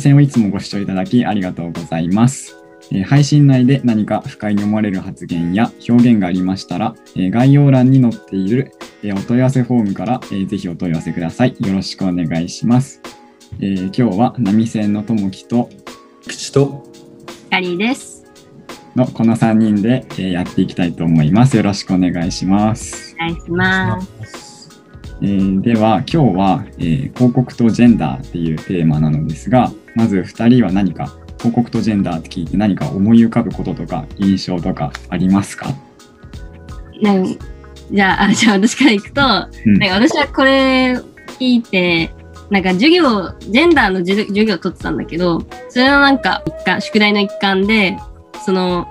波線をいつもご視聴いただきありがとうございます。えー配信内で何か不快に思われる発言や表現がありましたら、えー概要欄に載っている、えーお問い合わせフォームから、えーぜひお問い合わせください。よろしくお願いします。えー今日は波線のともきと口とキャリーです。のこの3人で、えーやっていきたいと思います。よろしくお願いします。お願いします。えーでは今日は、えー広告とジェンダーっていうテーマなのですがまず2人は何か広告とジェンダーって聞いて何か思い浮かぶこととか印象とかありますか、なんじゃあ、あじゃあ私からいくと、うん。なんか私はこれ聞いて、なんか授業、ジェンダーの授授業を取ってたんだけど、それのなんか一環、宿題の一環で、その、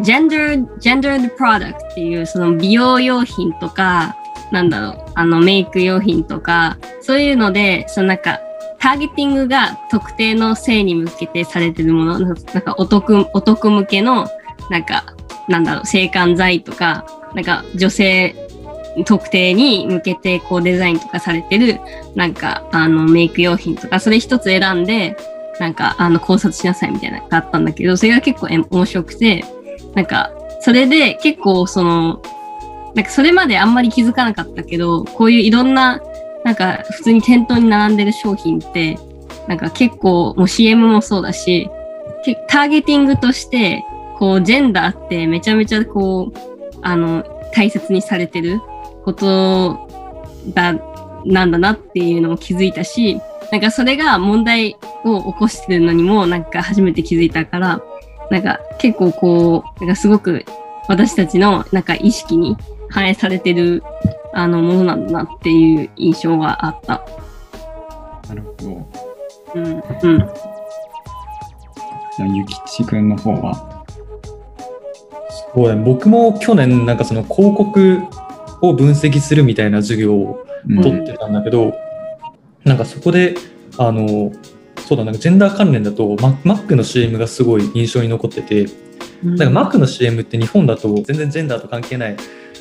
ジェンダー、ジェンダー product っていうその美容用品とか、なんだろう、あのメイク用品とか、そういうので、そのなんか、ターゲティングが特定の性に向けてされてるもの、なんかお得、お得向けの、なんか、なんだろう、制汗剤とか、なんか女性特定に向けてこうデザインとかされてる、なんかあのメイク用品とか、それ一つ選んで、なんかあの考察しなさいみたいなのがあったんだけど、それが結構面白くて、なんかそれで結構その、なんかそれまであんまり気づかなかったけど、こういういろんな、なんか普通に店頭に並んでる商品って、なんか結構もう CM もそうだし、ターゲティングとして、こうジェンダーってめちゃめちゃこう、あの、大切にされてることだ、なんだなっていうのを気づいたし、なんかそれが問題を起こしてるのにもなんか初めて気づいたから、なんか結構こう、なんかすごく私たちのなんか意識に反映されてるあのものなんだなっていう印象はあった。なるほどうん。うん。じゃあゆきちくんの方は？そうだね僕も去年なんかその広告を分析するみたいな授業をうん取ってたんだけど、なんかそこであのそうだなんかジェンダー関連だとママックの CM がすごい印象に残っててなんかマックの CM って日本だと全然ジェンダーと関係ない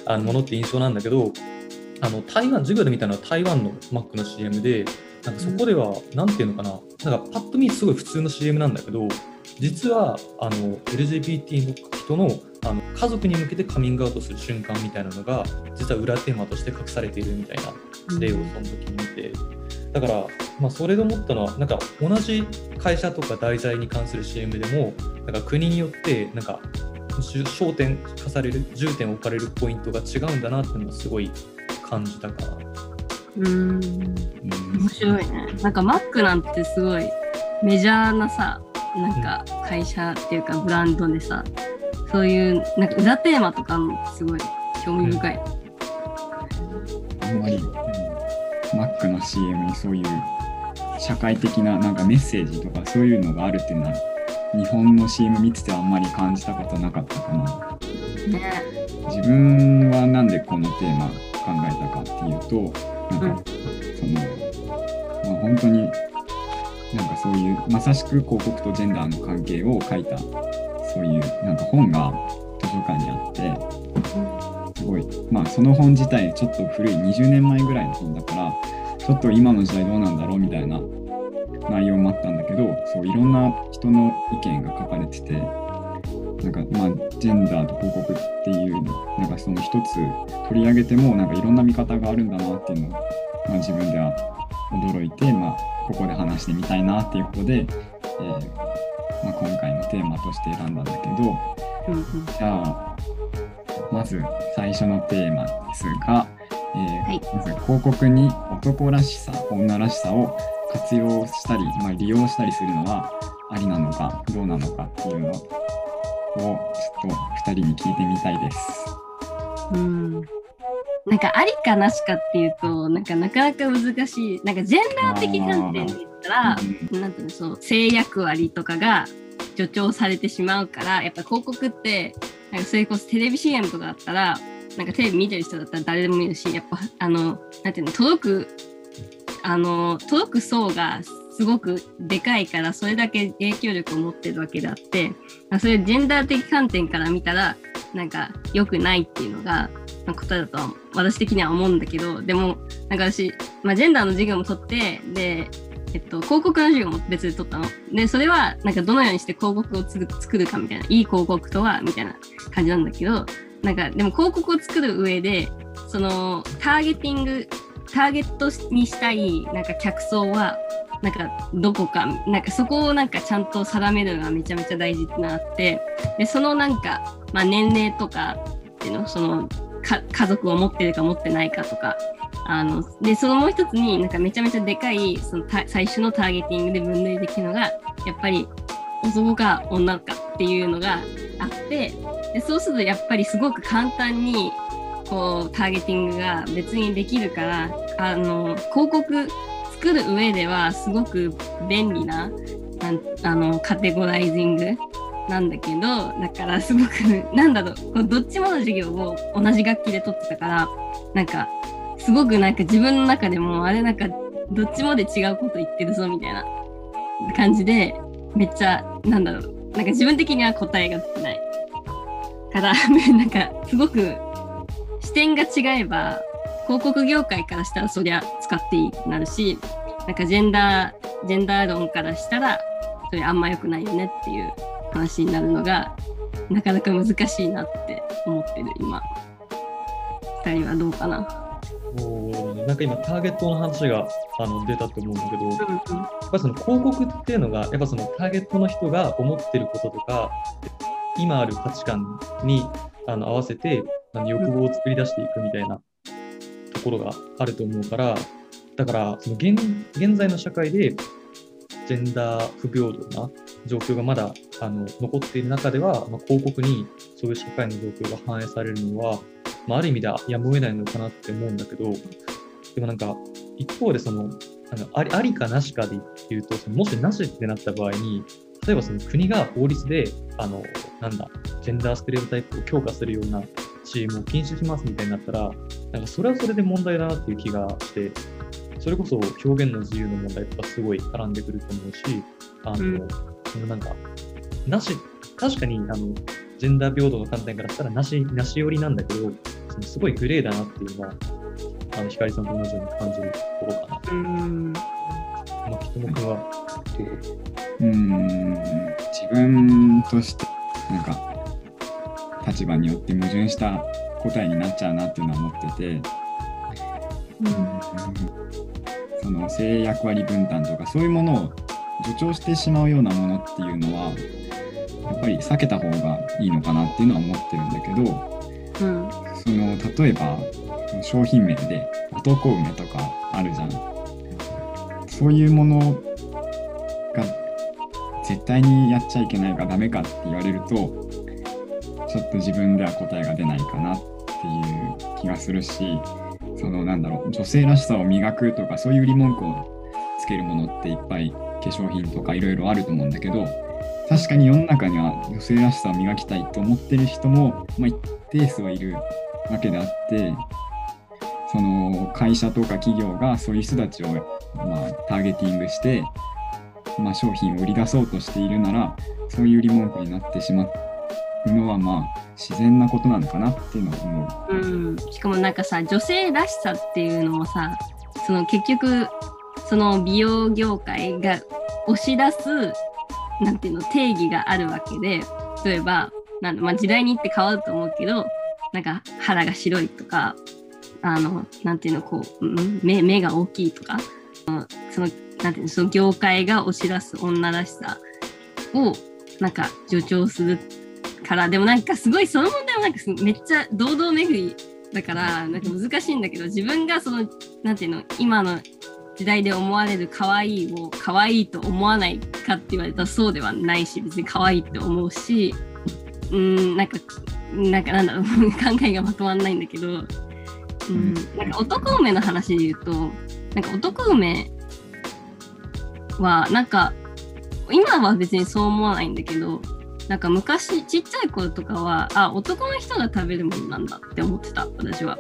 あのものって印象なんだけどあの台湾授業で見たのは台湾のマックの CM でなんかそこでは何ていうのかななんかパッと見すごい普通の CM なんだけど実はあの LGBT の人のあの家族に向けてカミングアウトする瞬間みたいなのが実は裏テーマとして隠されているみたいな例をその時に見てだから、まあ、それで思ったのはなんか同じ会社とか題材に関する CM でもなんか国によってなんか焦点化される重点を置かれるポイントが違うんだなっていうのをすごい感じたかな。うん。うん面白いね。なんかマックなんてすごいメジャーなさ、なんか会社っていうかブランドでさ、そういうなんか裏テーマとかもすごい興味深い。あんまり、うんマックの CM にそういう社会的ななんかメッセージとかそういうのがあるっていうのは日本の CM 見ててはあんまり感じたことなかったかな。ね。自分はなんでこのテーマ考えたかっていうとなんか、その、まあ、本当になんかそういうまさしく広告とジェンダーの関係を書いたそういうなんか本が図書館にあってすごいまあその本自体ちょっと古い20年前ぐらいの本だからちょっと今の時代どうなんだろうみたいな内容もあったんだけどそういろんな人の意見が書かれててなんかまあジェンダーと広告っていうなんかその一つ取り上げてもなんかいろんな見方があるんだなっていうのを、まあ、自分では驚いて、まあ、ここで話してみたいなっていうことで、えーまあ、今回のテーマとして選んだんだけどうんうんじゃあまず最初のテーマですが、えーはい。まず広告に男らしさ女らしさを活用したり、まあ、利用したりするのはありなのかどうなのかっていうのをちょっと2人に聞いてみたいです。うん。なんかありかなしかっていうとなんかなかなか難しい。なんかジェンダー的観点で言ったらうん。なんていうのそう性役割とかが助長されてしまうからやっぱ広告ってなんかそれこそテレビ CM とかだったらなんかテレビ見てる人だったら誰でも見るしやっぱあのなんていうの届くあの届く層がすごくでかいからそれだけ影響力を持ってるわけであってまあそれジェンダー的観点から見たらなんか良くないっていうのがまあ答えだと私的には思うんだけどでもなんか私、まあ、ジェンダーの授業も取ってでえっと、広告の授業も別で取ったの。で、それは、なんかどのようにして広告を作るかみたいな、いい広告とは、みたいな感じなんだけど、なんか、でも広告を作る上で、その、ターゲティング、ターゲットにしたい、なんか客層は、なんかどこか、なんかそこをなんかちゃんと定めるのがめちゃめちゃ大事ってなって、で、そのなんか、まあ年齢とかっていうの、その、か家族を持ってるか持ってないかとか、あの、で、そのもう一つになんかめちゃめちゃでかい、その最初のターゲティングで分類できるのが、やっぱり男か女かっていうのがあって、でそうするとやっぱりすごく簡単に、こう、ターゲティングが別にできるから、あの、広告作る上ではすごく便利な、なあの、カテゴライジングなんだけど、だからすごく、なんだろう、こうどっちもの授業を同じ楽器で取ってたから、なんか、すごくなんか自分の中でも、あれなんか、どっちもで違うこと言ってるぞ、みたいな感じで、めっちゃ、なんだろう、なんか自分的には答えが出てない。から、なんか、すごく、視点が違えば、広告業界からしたらそりゃ使っていいってなるし、なんかジェンダー、ジェンダー論からしたら、それあんま良くないよねっていう話になるのが、なかなか難しいなって思ってる、今。二人はどうかな。もうなんか今ターゲットの話があの出たと思うんだけど、やっうんぱりその広告っていうのが、やっぱそのターゲットの人が思ってることとか、今ある価値観にあの合わせてあの欲望を作り出していくみたいなところがあると思うから、だからその現現在の社会でジェンダー不平等な状況がまだあの残っている中では、まあ、広告にそういう社会の状況が反映されるのは、まあ、ある意味ではやむを得ないのかなって思うんだけど、でもなんか、一方でその、あのありありかなしかで言うと、そのもしなしってなった場合に、例えばその国が法律で、あの、なんだ、ジェンダーステレオタイプを強化するような CM を禁止しますみたいになったら、なんかそれはそれで問題だなっていう気がして、それこそ表現の自由の問題とかすごい絡んでくると思うし、あの、うんそのなんか、なし、確かに、あの、ジェンダー平等の観点からしたらなし、なし寄りなんだけど、そのすごいグレーだなっていうのは、あの、ひかりさんと同じように感じるところかな。うん。まあ、きともくんは、どううーん自分としてなんか立場によって矛盾した答えになっちゃうなっていうのは思ってて、その性役割分担とかそういうものを助長してしまうようなものっていうのはやっぱり避けた方がいいのかなっていうのは思ってるんだけどうん。その例えば商品名で男梅とかあるじゃん。そういうものが絶対にやっちゃいけないかダメかって言われるとちょっと自分では答えが出ないかなっていう気がするしそのなんだろう女性らしさを磨くとかそういう売り文句をつけるものっていっぱい化粧品とかいろいろあると思うんだけど確かに世の中には女性らしさを磨きたいと思ってる人も、まあ、一定数はいるわけであってその会社とか企業がそういう人たちを、まあ、ターゲティングして、まあ、商品を売り出そうとしているならそういう売り文句になってしまうのはまあ自然なことなのかなっていうのは思う。うん、しかもなんかさ女性らしさっていうのもさその結局その美容業界が押し出すなんていうの定義があるわけで例えばなん、まあ、時代によって変わると思うけどなんか肌が白いとかあのなんていうのこう、目目が大きいとかそのなんていうのその業界が押し出す女らしさをなんか助長するから、でもなんかすごいその問題はなんかすめっちゃ堂々巡りだから、なんか難しいんだけど、自分がその、なんていうの、今の時代で思われる可愛いを可愛いと思わないかって言われたらそうではないし、別に可愛いって思うし、うーん、なんか、なんかなんだろう、考えがまとまんないんだけど、うん、なんか男梅の話で言うと、なんか男梅は、なんか、今は別にそう思わないんだけど、なんか昔、ちっちゃい頃とかは、あ、男の人が食べるものなんだって思ってた、私は。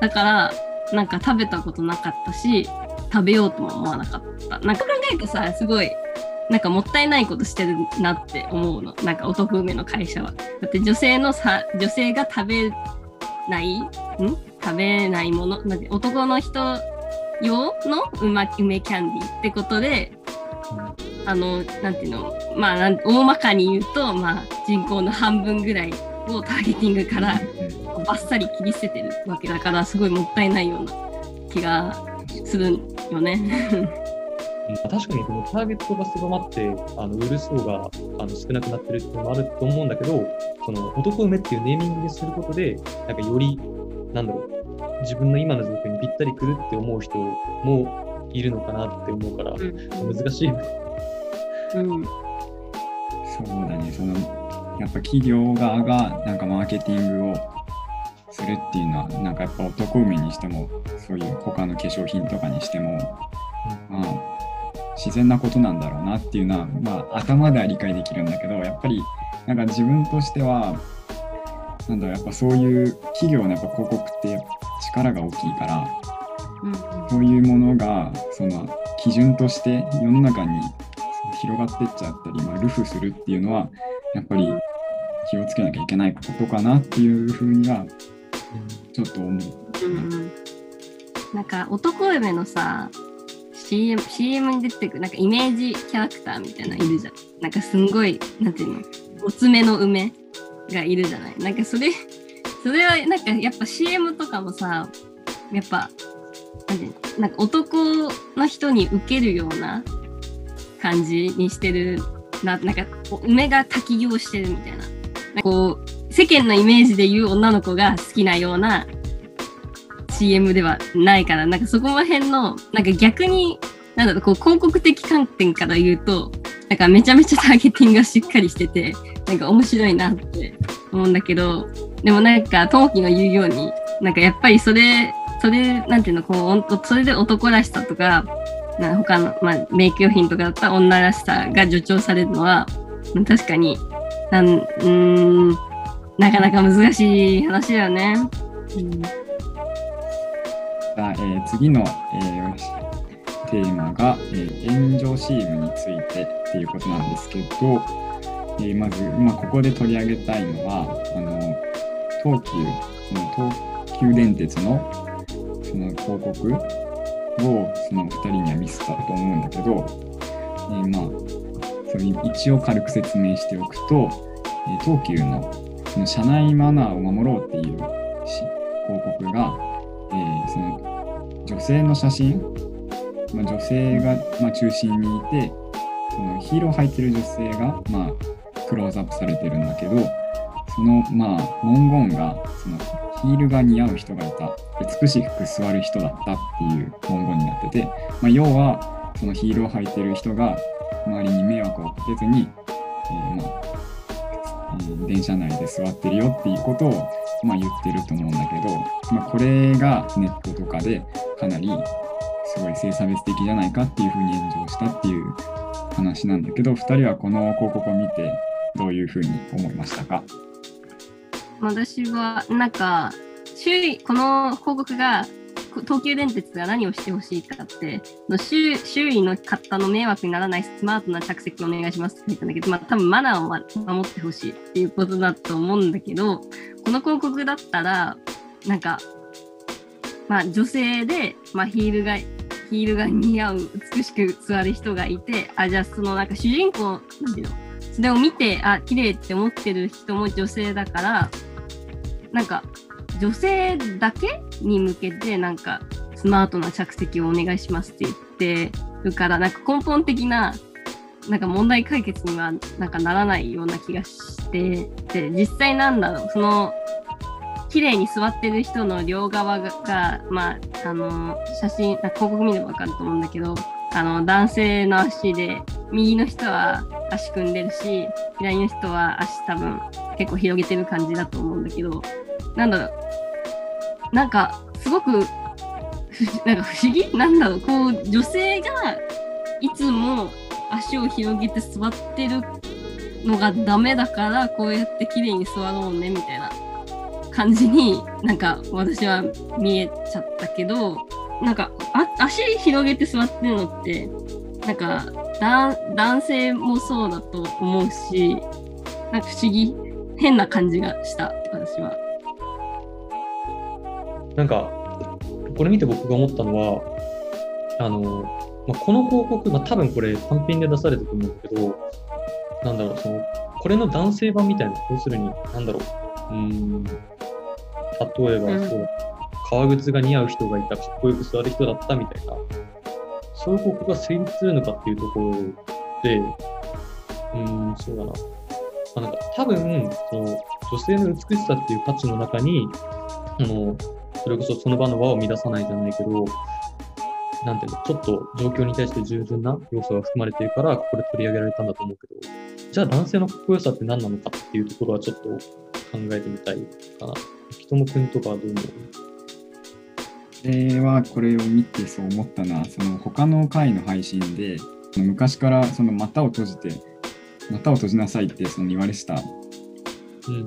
だから、なんか食べたことなかったし、食べようとも思わなかった。なんか考えるとさ、すごい、なんかもったいないことしてるなって思うの。なんか男梅の会社は。だって女性のさ、女性が食べない、ん？食べないものなんて男の人用の梅梅キャンディーってことで、あの、なんていうの、まあ、大まかに言うと、まあ、人口の半分ぐらいをターゲティングからバッサリ切り捨ててるわけだから、すごいもったいないような気がするよね。うん確かにこのターゲットが狭まってあの売る層があの少なくなってるっていうのもあると思うんだけどその男梅っていうネーミングにすることでなんかよりなんだろう自分の今の状況にぴったりくるって思う人もいるのかなって思うから、難しい。うん。そうだね、そのやっぱ企業側がなんかマーケティングをするっていうのは、なんかやっぱ男梅にしても、そういう他の化粧品とかにしても、まあ、自然なことなんだろうなっていうのは、まあ、頭では理解できるんだけど、やっぱりなんか自分としては、なんだろう、やっぱそういう企業のやっぱ広告って力が大きいから、うん。そういうものがその基準として世の中に広がってっちゃったり、まあ、ルフするっていうのはやっぱり気をつけなきゃいけないことかなっていうふうにはちょっと思う。うんうん。なんか、男梅のさ、CM, CM に出てくる、なんかイメージキャラクターみたいなのいるじゃん。なんかすんごい、なんていうの、おつめの梅がいるじゃない？なんかそれ、それはなんかやっぱ CM とかもさ、やっぱ、なんていうの？なんか男の人に受けるような感じにしてるな、なんかこう梅が滝行してるみたいな。なこう、世間のイメージで言う女の子が好きなような CM ではないから、なんかそこら辺の、なんか逆に、なんだろう、こう広告的観点から言うと、なんかめちゃめちゃターゲティングがしっかりしてて、なんか面白いなって思うんだけど、でもなんか、ともきの言うように、なんかやっぱりそれ、それ、なんていうの、こう、それで男らしさとか、な他の、まあ、メイク用品とかだったら女らしさが助長されるのは、うん確かに、なん、うん、なかなか難しい話だよね。うんさあえー次の、えーテーマが、えー炎上 CM についてっていうことなんですけど、えーまず、まあ、ここで取り上げたいのはあの東急その東急電鉄のその広告をその2人には見せたと思うんだけど、えーまあそ一応軽く説明しておくと、えー東急のその車内マナーを守ろうっていう広告が、えーその女性の写真、まあ、女性が、まあ、中心にいてそのヒールを履いてる女性が、まあ、クローズアップされてるんだけどその、まあ、文言がそのヒールが似合う人がいた。美しく座る人だったっていう文言になってて、まあ、要はそのヒールを履いてる人が周りに迷惑をかけずに、えーまあえー電車内で座ってるよっていうことを、まあ、言ってると思うんだけど、まあ、これがネットとかでかなりすごい性差別的じゃないかっていうふうに炎上したっていう話なんだけど2人はこの広告を見てどういうふうに思いましたか？私は、なんか、周囲、この広告が、東急電鉄が何をしてほしいかって、の周周囲の方の迷惑にならないスマートな着席お願いしますって言ったんだけど、まあ多分マナーを守ってほしいっていうことだと思うんだけど、この広告だったら、なんか、まあ女性で、まあヒールが、ヒールが似合う美しく座る人がいて、あ、じゃあそのなんか主人公、なんていうのそれを見て、あ、綺麗って思ってる人も女性だから、なんか、女性だけに向けて、なんか、スマートな着席をお願いしますって言ってるから、なんか根本的な、なんか問題解決にはなんかならないような気がして、で、実際なんだろう、その、綺麗に座ってる人の両側が、まあ、あの、写真、なんか広告見ればわかると思うんだけど、あの、男性の足で、右の人は足組んでるし、左の人は足多分結構広げてる感じだと思うんだけど、なんだろう、なんか、すごく、なんか不思議？なんだろう、こう、女性がいつも足を広げて座ってるのがダメだから、こうやって綺麗に座ろうね、みたいな感じになんか私は見えちゃったけど、なんか、足広げて座ってるのって、なんか、男性もそうだと思うし、なんか不思議、変な感じがした、私は。なんか、これ見て僕が思ったのは、あの、まあ、この広告、まあ、多分これ単品で出されてると思うんだけど、なんだろう、その、これの男性版みたいな、要するに、なんだろう、うーん、例えば、うんそう、革靴が似合う人がいた、かっこよく座る人だったみたいな、そういう広告が成立するのかっていうところで、うーん、そうだな。まあ、なんか多分、その、女性の美しさっていう価値の中に、あの、それこそその場の輪を乱さないじゃないけど、なんていうの、ちょっと状況に対して従順な要素が含まれているから、ここで取り上げられたんだと思うけど、じゃあ男性のかっこよさって何なのかっていうところはちょっと考えてみたいかな。人もくんとかはどう思う？俺はこれを見てそう思ったのはその他の回の配信で昔からその股を閉じて股を閉じなさいってその言われてたうん。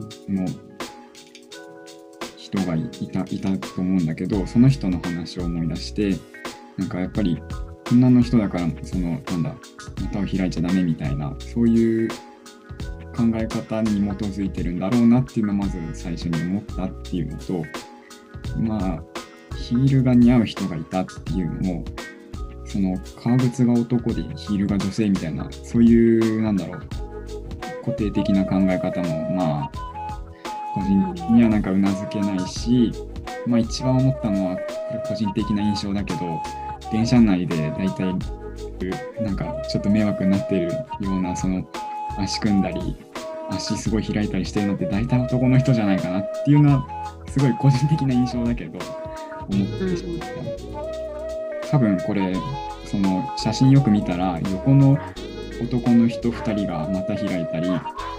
その人がいいたいたと思うんだけどその人の話を思い出してなんかやっぱり女の人だからそのなんだ股を開いちゃダメみたいなそういう考え方に基づいてるんだろうなっていうのをまず最初に思ったっていうのとまあヒールが似合う人がいたっていうのもその革靴が男でヒールが女性みたいなそういうなんだろう固定的な考え方もまあ個人的にはなんかうなずけないし、まあ一番思ったのは個人的な印象だけど電車内で大体なんかちょっと迷惑になってるようなその足組んだり足すごい開いたりしてるのって大体男の人じゃないかなっていうのはすごい個人的な印象だけど思ってしまった。多分これその写真よく見たら横の男の人2人が股開いたり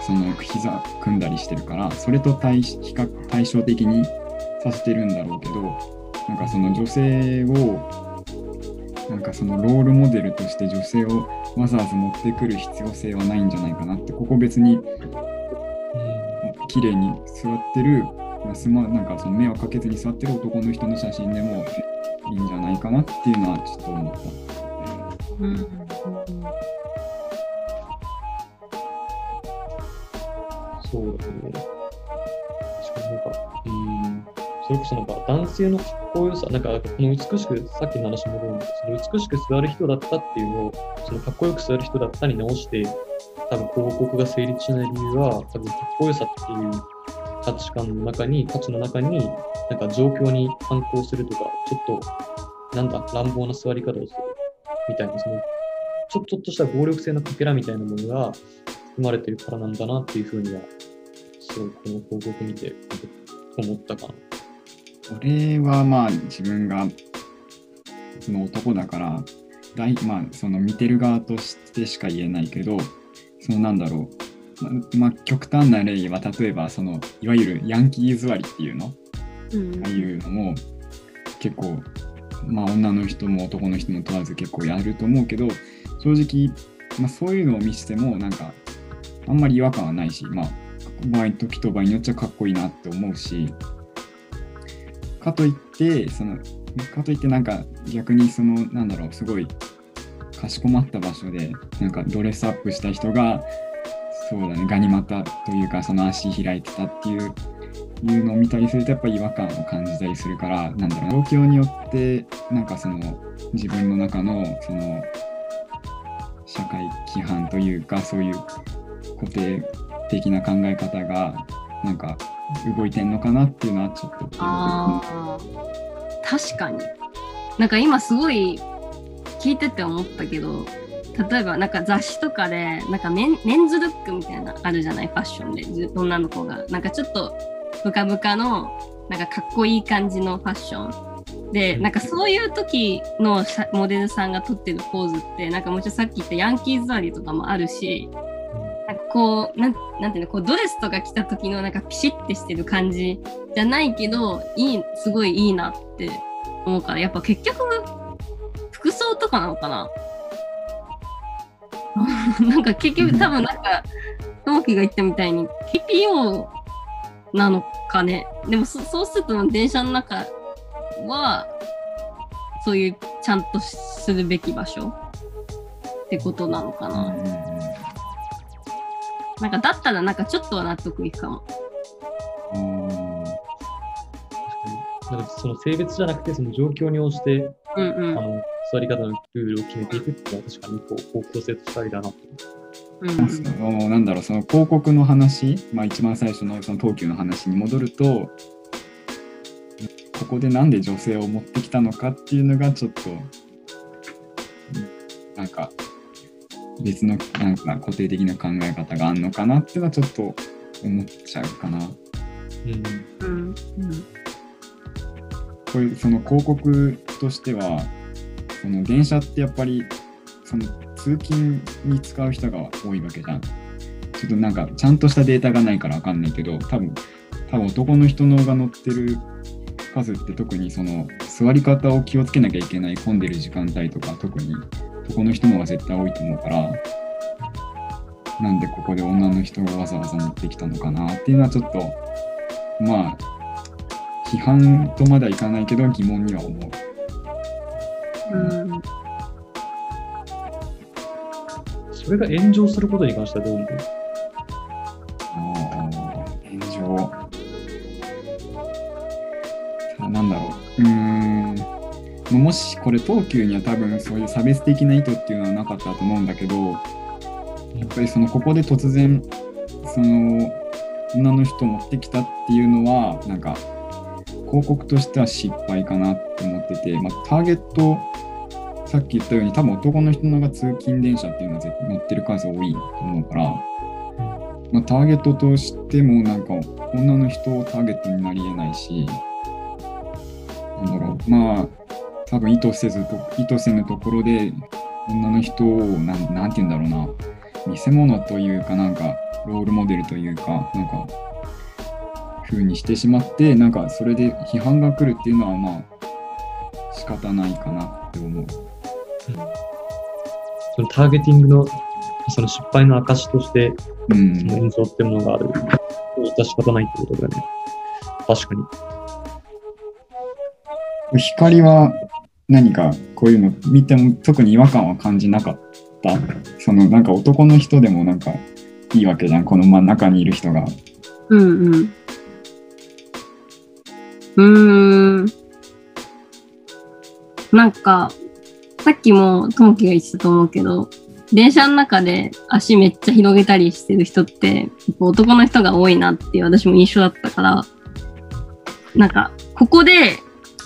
その膝組んだりしてるからそれと対比較対照的にさせてるんだろうけどなんかその女性をなんかそのロールモデルとして女性をわざわざ持ってくる必要性はないんじゃないかなってここ別に綺麗に座ってるまなんかその目をかけずに座ってる男の人の写真でもいいんじゃないかなっていうのはちょっと思った。うんそうだね。しかもなんか、うん、それこそなんか男性のかっこよさ、なんかこの美しく、さっきの話戻るんだけど、美しく座る人だったっていうのを、そのかっこよく座る人だったに直して、多分広告が成立しない理由は、多分かっこよさっていう価値観の中に、価値の中に、なんか状況に反抗するとか、ちょっと、なんだ、乱暴な座り方をするみたいな、その、ちょっととした暴力性のかけらみたいなものが含まれてるからなんだなっていうふうには、すごいこの広告見て思ったかな。俺はまあ自分がその男だから大まあその見てる側としてしか言えないけどそのなんだろうままあ極端な例は例えばそのいわゆるヤンキー座りっていうの？うん。ああいうのも結構まあ女の人も男の人も問わず結構やると思うけど正直、まあ、そういうのを見せてもなんかあんまり違和感はないしまあ場合時と場合によっちゃかっこいいなって思うしかといってそのかといってなんか逆にそのなんだろうすごいかしこまった場所でなんかドレスアップした人がそうだね。ガニ股というかその足開いてたっていういうのを見たりするとやっぱり違和感を感じたりするからなんだろう状況によってなんかその自分の中のその社会規範というかそういう固定的な考え方がなんか動いてんのかなっていうのはちょっとああ、確かに。なんか今すごい聞いてて思ったけど、例えばなんか雑誌とかで、なんかメンメンズルックみたいなあるじゃない、ファッションで、ず女の子が。なんかちょっとブカブカの、なんかかっこいい感じのファッション。で、なんかそういう時のさモデルさんが撮ってるポーズって、なんかもちろんさっき言ったヤンキー座りとかもあるし、なんかこう、なんなんていうの、こうドレスとか着た時のなんかピシッてしてる感じじゃないけど、いい、すごいいいなって思うから、やっぱ結局、服装とかなのかな？なんか結局多分なんか、ともきが言ったみたいに TPO なのかね。でもそそうすると電車の中は、そういうちゃんとするべき場所ってことなのかな。なんかだったらなんかちょっとは納得いくかも。あなんかその性別じゃなくて、その状況に応じて、うんうん。あの座り方のルールを決めていくっていうのは確かにこう、方向性としてありだなと。うんそのなんだろうその広告の話、まあ、一番最初のその東急の話に戻るとここでなんで女性を持ってきたのかっていうのがちょっとうんなんか別のなんか固定的な考え方があるのかなっていうのはちょっと思っちゃうかな。うん。うんこれその広告としてはその電車ってやっぱりその通勤に使う人が多いわけじゃん。ちょっとなんかちゃんとしたデータがないからわかんないけど多分多分男の人のが乗ってる数って特にその座り方を気をつけなきゃいけない混んでる時間帯とか特に男の人の方が絶対多いと思うからなんでここで女の人をわざわざ持ってきたのかなっていうのはちょっとまあ批判とまではいかないけど疑問には思う。うんそれが炎上することに関してはどう思う？炎上。なんだろう。うーん。まあもしこれ東急には多分そういう差別的な意図っていうのはなかったと思うんだけど、やっぱりそのここで突然その女の人を持ってきたっていうのはなんか広告としては失敗かなって思ってて、まあ、ターゲットさっき言ったように多分男の人のが通勤電車っていうのは絶対乗ってる数多いと思うから、まあ、ターゲットとしてもなんか女の人をターゲットになり得ないしなんだろうまあ多分意図せずと意図せぬところで女の人をなんなんて言うんだろうな見せ物というかなんかロールモデルというかなんか風にしてしまってなんかそれで批判が来るっていうのはまあ方ないかなって思う。そのターゲティングのその失敗の証として、うんその炎上ってものがある。致し方ないってことだよね。確かに。光は何かこういうの見ても特に違和感は感じなかった？そのなんか男の人でもなんかいいわけじゃんこの真ん中にいる人がうんうん。う。なんか、さっきもともきが言ってたと思うけど、電車の中で足めっちゃ広げたりしてる人って、男の人が多いなっていう私も印象だったから、なんか、ここで、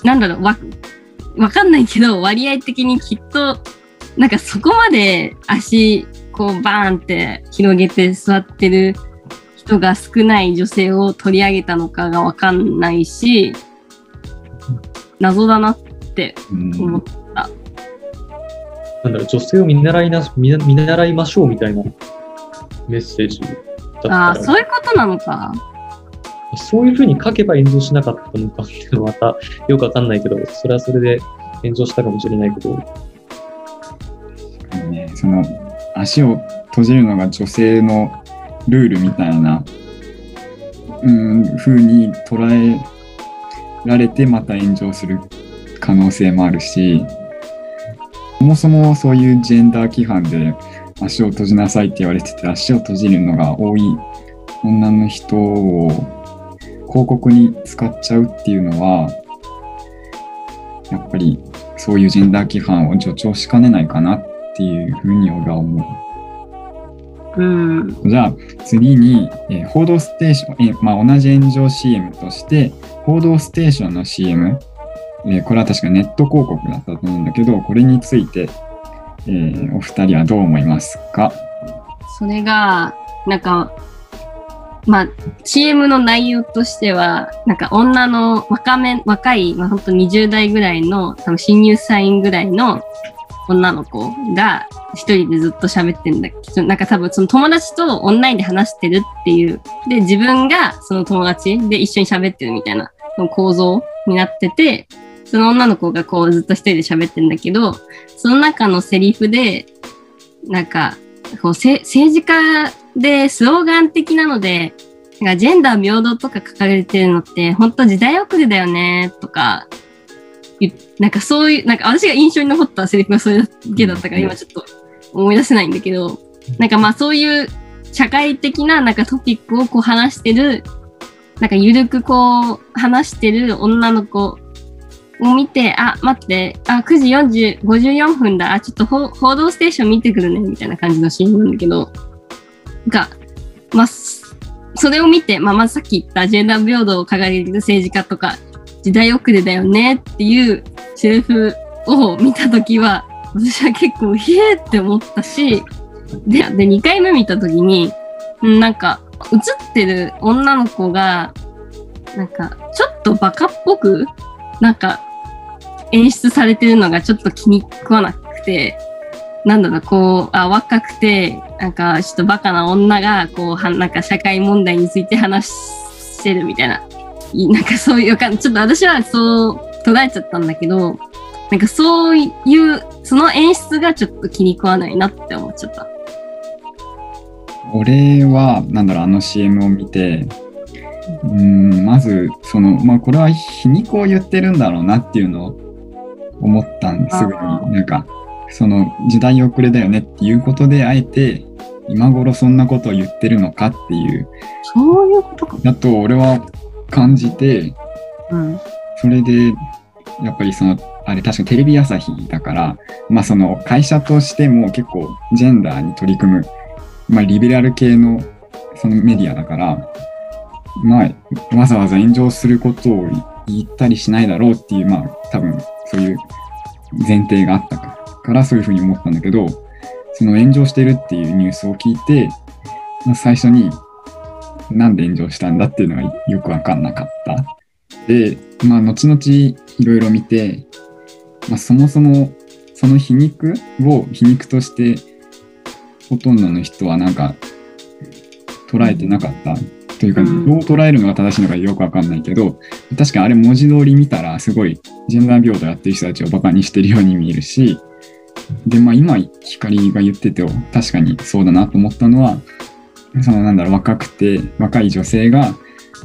なんだろう、わ、わかんないけど、割合的にきっと、なんかそこまで足、こうバーンって広げて座ってる人が少ない女性を取り上げたのかがわかんないし、謎だなってうん思っなんだろう、女性を見習いな、見見習いましょうみたいなメッセージだったら。ああ、そういうことなのか。そういうふうに書けば炎上しなかったのかっていうのはまたよくわかんないけど、それはそれで炎上したかもしれないけど、ね、その足を閉じるのが女性のルールみたいな、うん、風に捉えられてまた炎上する可能性もあるし、そもそもそういうジェンダー規範で足を閉じなさいって言われてて足を閉じるのが多い女の人を広告に使っちゃうっていうのは、やっぱりそういうジェンダー規範を助長しかねないかなっていうふうに俺は思うん。う。じゃあ次に、えー報道ステーション、えーまあ、同じ炎上 CM として、報道ステーションの CM、えーこれは確かネット広告だったと思うんだけど、これについて、えーお二人はどう思いますか？それが、なんか、まあ、CM の内容としては、なんか女の若め、若い、まあ本当20代ぐらいの、多分新入社員ぐらいの女の子が一人でずっと喋ってんだけ？ど、なんか多分その友達とオンラインで話してるっていう、で、自分がその友達で一緒に喋ってるみたいな構造になってて、その女の子がこうずっと一人で喋ってんだけど、その中のセリフで、なんか、こうせ政治家でスローガン的なので、なんかジェンダー平等とか書かれてるのって、本当時代遅れだよね、とか、言なんかそういう、なんか私が印象に残ったセリフがそれだけだったから、うん。今ちょっと思い出せないんだけど、なんかまあそういう社会的ななんかトピックをこう話してる、なんかゆるくこう話してる女の子を見て、あ、待って、あ、9時40 54分だ、あ、ちょっと報道ステーション見てくるね、みたいな感じのシーンなんだけど、が、まあ、それを見て、まあ、まずさっき言ったジェンダー平等を掲げる政治家とか、時代遅れだよね。っていうセリフを見たときは、私は結構、ひえって思ったし、で、で、2回目見たときに、なんか、映ってる女の子が、なんか、ちょっとバカっぽく、なんか、演出されてるのがちょっと気に食わなくて、なんだろう、こう、あ、若くて、なんか、ちょっとバカな女が、こう、は、なんか社会問題について話してるみたいな、なんかそういうわか、ちょっと私はそう捉えちゃったんだけど、なんかそういう、その演出がちょっと気に食わないなって思っちゃった。俺は、なんだろう、あの CM を見て、うーん、まず、その、まあ、これは皮肉を言ってるんだろうなっていうのを思ったんですぐに。なんか、その時代遅れだよねっていうことで、あえて、今頃そんなことを言ってるのかっていう、そういうことか。だと俺は感じて、うん。それで、やっぱりその、あれ確かテレビ朝日だから、まあその会社としても結構ジェンダーに取り組む、まあリベラル系のそのメディアだから、まあわざわざ炎上することを言ったりしないだろうっていう、まあ多分そういう前提があったからそういうふうに思ったんだけど、その炎上してるっていうニュースを聞いて、最初になんで炎上したんだっていうのがよくわかんなかった。で、まあ、後々いろいろ見て、まあ、そもそもその皮肉を皮肉としてほとんどの人はなんか捉えてなかったというか、うん。どう捉えるのが正しいのかよくわかんないけど確かにあれ文字通り見たらすごいジェンダー平等やってる人たちをバカにしてるように見えるしでまあ今光が言ってて確かにそうだなと思ったのはそのなんだろう若くて若い女性が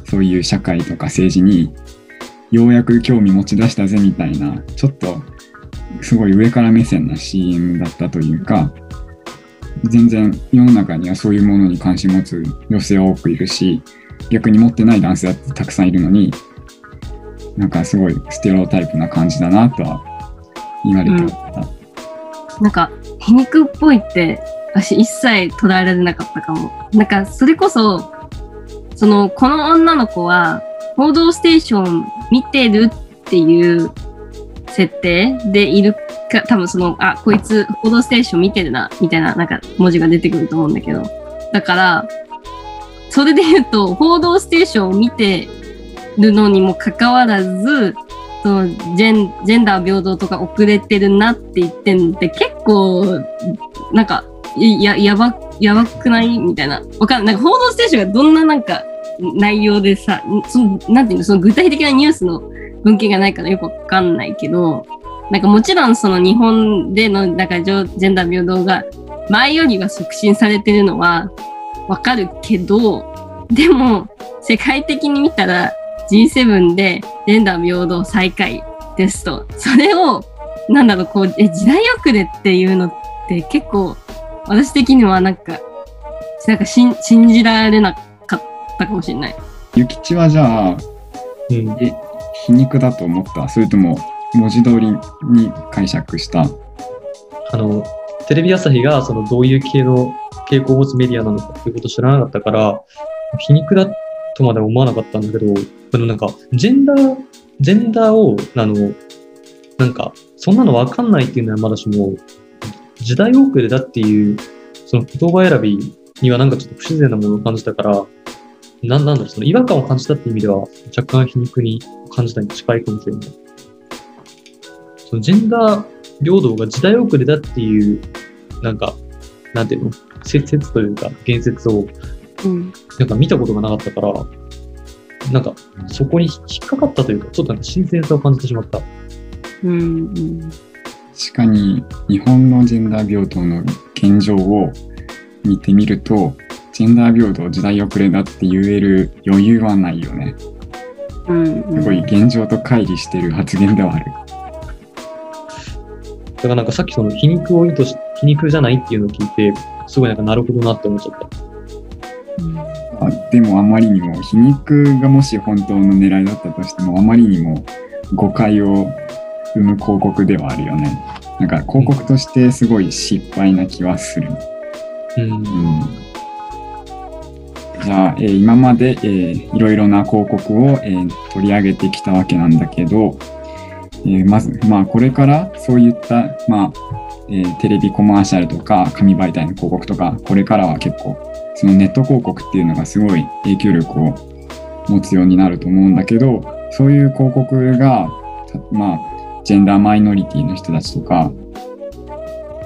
そういう社会とか政治にようやく興味持ち出したぜみたいなちょっとすごい上から目線な CM だったというか全然世の中にはそういうものに関心持つ女性は多くいるし逆に持ってない男性だってたくさんいるのになんかすごいステレオタイプな感じだなとは言われてた。なんか、皮肉っぽいって、私一切捉えられなかったかも。なんか、それこそ、その、この女の子は、報道ステーション見てるっていう設定でいるか、多分その、あ、こいつ報道ステーション見てるな、みたいな、なんか文字が出てくると思うんだけど。だから、それで言うと、報道ステーションを見てるのにもかかわらず、そのジェンジェンダー平等とか遅れてるなって言ってんで結構なんかややばやばくないみたいなわかんないなんか報道ステーションがどんななんか内容でさそのなんていうのその具体的なニュースの文献がないからよくわかんないけどなんかもちろんその日本でのなんかジェンダー平等が前よりは促進されてるのはわかるけどでも世界的に見たら G7 でジェンダー平等再開ですと。それを、なんだろう、こう、え、時代遅れっていうのって結構、私的にはなんか、なんか信信じられなかったかもしれない。ゆきちはじゃあうん、え皮肉だと思った？それとも文字通りに解釈したあの、テレビ朝日がそのどういう系の傾向を持つメディアなのかっていうことを知らなかったから、皮肉だとまで思わなかったんだけど、でもなんか、ジェンダー、ジェンダーを、あの、なんか、そんなのわかんないっていうのはまだしも、時代遅れだっていう、その言葉選びにはなんかちょっと不自然なものを感じたから、なんなんだろう、その違和感を感じたっていう意味では、若干皮肉に感じたに近いかもしれない。そのジェンダー平等が時代遅れだっていう、なんか、なんていうの？説説というか、言説を、うん。なんか見たことがなかったから、なんか、そこに引っかかったというか、ちょっとなんか新鮮さを感じてしまった。うん。うん。確かに日本のジェンダー平等の現状を見てみるとジェンダー平等時代遅れだって言える余裕はないよねうん。すごい現状と乖離してる発言ではあるだからなんかさっきその皮肉を意図し、皮肉じゃないっていうのを聞いて、すごいなんかなるほどなって思っちゃった。あでもあまりにも皮肉がもし本当の狙いだったとしてもあまりにも誤解を生む広告ではあるよね。なんか広告としてすごい失敗な気はする。うんうん、じゃあ、えー今まで、えーいろいろな広告を、えー取り上げてきたわけなんだけど、えーまず、まあ、これからそういった、まあえーテレビコマーシャルとか紙媒体の広告とかこれからは結構そのネット広告っていうのがすごい影響力を持つようになると思うんだけどそういう広告がまあジェンダーマイノリティの人たちとか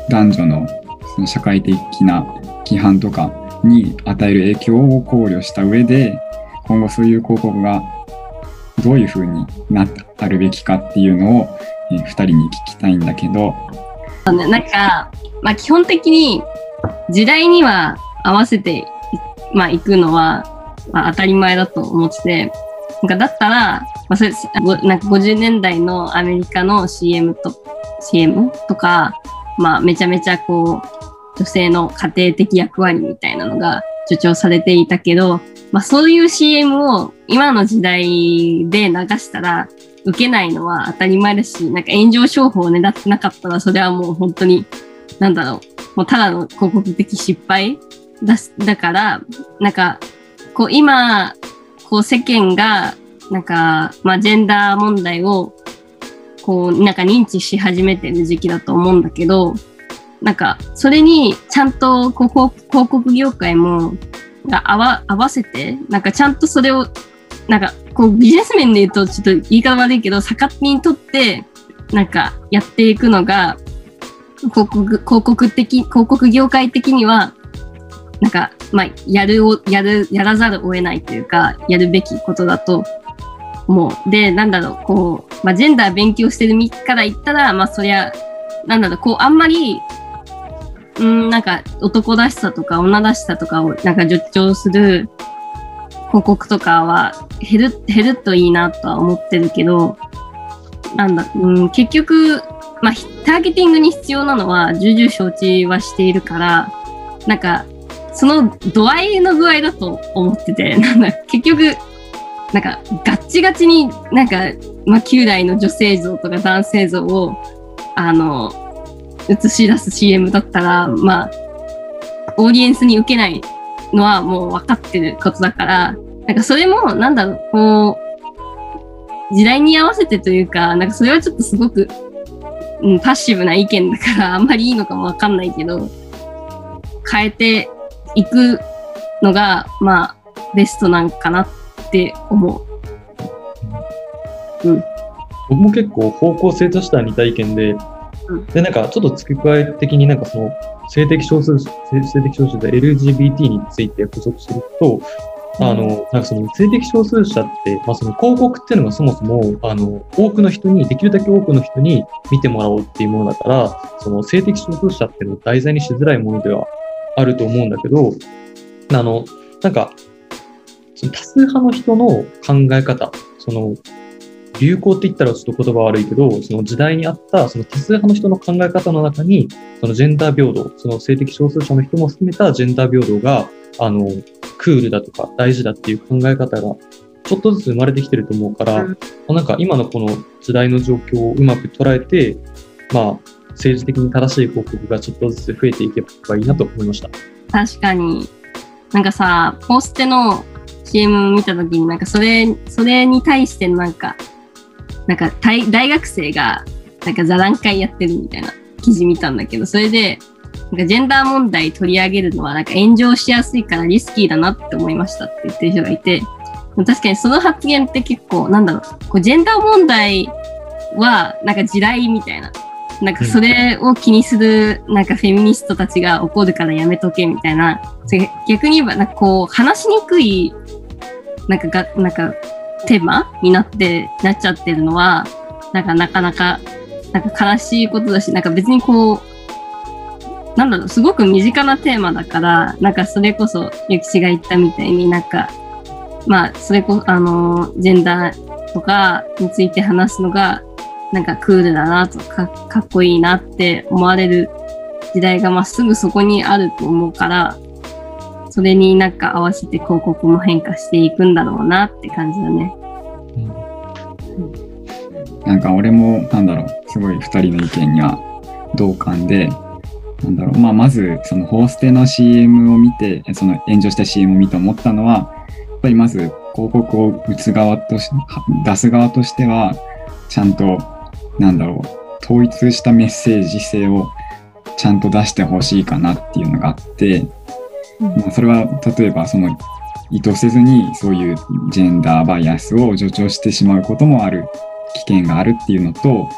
男女のその社会的な規範とかに与える影響を考慮した上で今後そういう広告がどういうふうになあるべきかっていうのを、え2人に聞きたいんだけど、なんか、まあ基本的に時代には合わせてい、まあ行くのは、まあ、当たり前だと思ってて、なんかだったら、まあそれ、なんか50年代のアメリカの CM と、CM とか、まあめちゃめちゃこう、女性の家庭的役割みたいなのが助長されていたけど、まあそういう CM を今の時代で流したら、受けないのは当たり前だし、なんか炎上商法を狙ってなかったら、それはもう本当に、なんだろう、もうただの広告的失敗だだから、なんか、こう今、こう世間が、なんか、まあジェンダー問題を、こう、なんか認知し始めてる時期だと思うんだけど、なんか、それにちゃんとこう広告業界も、合わ合わせて、なんかちゃんとそれをなんか、こう、ビジネス面で言うと、ちょっと言い方悪いけど、逆手にとって、なんか、やっていくのが、広告、広告的、広告業界的には、なんか、まあ、やるを、やる、やらざるを得ないというか、やるべきことだと思う。で、なんだろう、こう、まあ、ジェンダー勉強してる身から言ったら、まあ、そりゃ、なんだろう、こう、あんまり、うん、なんか、男らしさとか女らしさとかを、なんか、助長する、広告とかは減る、減るといいなとは思ってるけど、なんだ、うん、結局、まあ、ターゲティングに必要なのは重々承知はしているから、なんか、その度合いの具合だと思ってて、なんだ、結局、なんか、ガッチガチになんか、まあ、旧来の女性像とか男性像を、あの、映し出す CM だったら、まあ、オーディエンスに受けないのはもう分かってることだから、なんかそれも、なんだろう、こう、時代に合わせてというか、なんかそれはちょっとすごく、うん、パッシブな意見だから、あんまりいいのかも分かんないけど、変えていくのが、まあ、ベストなんかなって思う。僕も結構方向性としては似た意見で、うんで、なんかちょっと付け加え的になんかその性的少数、性性的少数者 LGBT について補足すると、あの、なんかその性的少数者って、まあその広告っていうのがそもそも、あの、多くの人に、できるだけ多くの人に見てもらおうっていうものだから、その性的少数者っていうのを題材にしづらいものではあると思うんだけど、あの、なんか、その多数派の人の考え方、その、流行って言ったらちょっと言葉悪いけど、その時代にあったその多数派の人の考え方の中に、そのジェンダー平等、その性的少数者の人も含めたジェンダー平等が、あの、クールだとか大事だっていう考え方がちょっとずつ生まれてきてると思うから、うなんか今のこの時代の状況をうまく捉えて、まあ、政治的に正しい広告がちょっとずつ増えていけばいいなと思いました。確かに。なんかさ、ポステの CM 見たときになんかそれ、それに対してなんか、なんか大大学生がなんか座談会やってるみたいな記事見たんだけど、それで、ジェンダー問題取り上げるのはなんか炎上しやすいからリスキーだなって思いましたって言ってる人がいて、確かにその発言って結構、なんだろう、こうジェンダー問題はなんか地雷みたいな。なんかそれを気にする、なんかフェミニストたちが怒るからやめとけみたいな。逆に言えば、なんかこう、話しにくい、なんかが、なんか、テーマになって、なっちゃってるのは、なんかなかなか、なんか悲しいことだし、なんか別にこう、なんだろう、すごく身近なテーマだから、なんかそれこそ、ゆきちが言ったみたいになんか、まあ、それこそ、あの、ジェンダーとかについて話すのが、なんかクールだなとか、かっこいいなって思われる時代がまあすぐそこにあると思うから、それになんか合わせて広告も変化していくんだろうなって感じだね。なんか俺もなんだろうすごい2人の意見には同感でなんだろう。まあまずそのホーステの CM を見てその炎上した CM を見て思ったのはやっぱりまず広告を打つ側とし出す側としてはちゃんとなんだろう統一したメッセージ性をちゃんと出してほしいかなっていうのがあって、うん。まあ、それは例えばその意図せずにそういうジェンダーバイアスを助長してしまうこともある危険があるっていうのと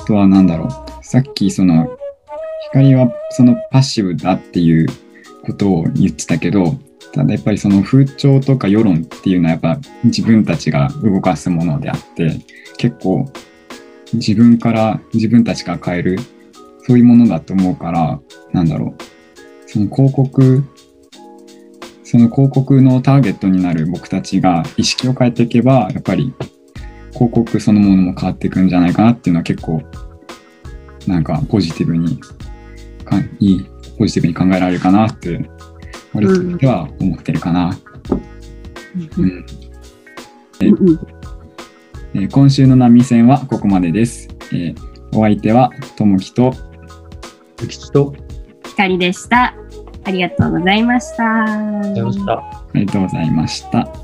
あとは何だろうさっきその光はそのパッシブだっていうことを言ってたけどただやっぱりその風潮とか世論っていうのはやっぱ自分たちが動かすものであって結構自分から自分たちが変えるそういうものだと思うからなんだろう。その広告その広告のターゲットになる僕たちが意識を変えていけばやっぱり広告そのものも変わっていくんじゃないかなっていうのは結構なんかポジティブにかいいポジティブに考えられるかなって俺としては思ってるかな。うんえー今週の波線はここまでです。えーお相手はともきと諭吉と光でした。ありがとうございました。ありがとうございました。ありがとうございました。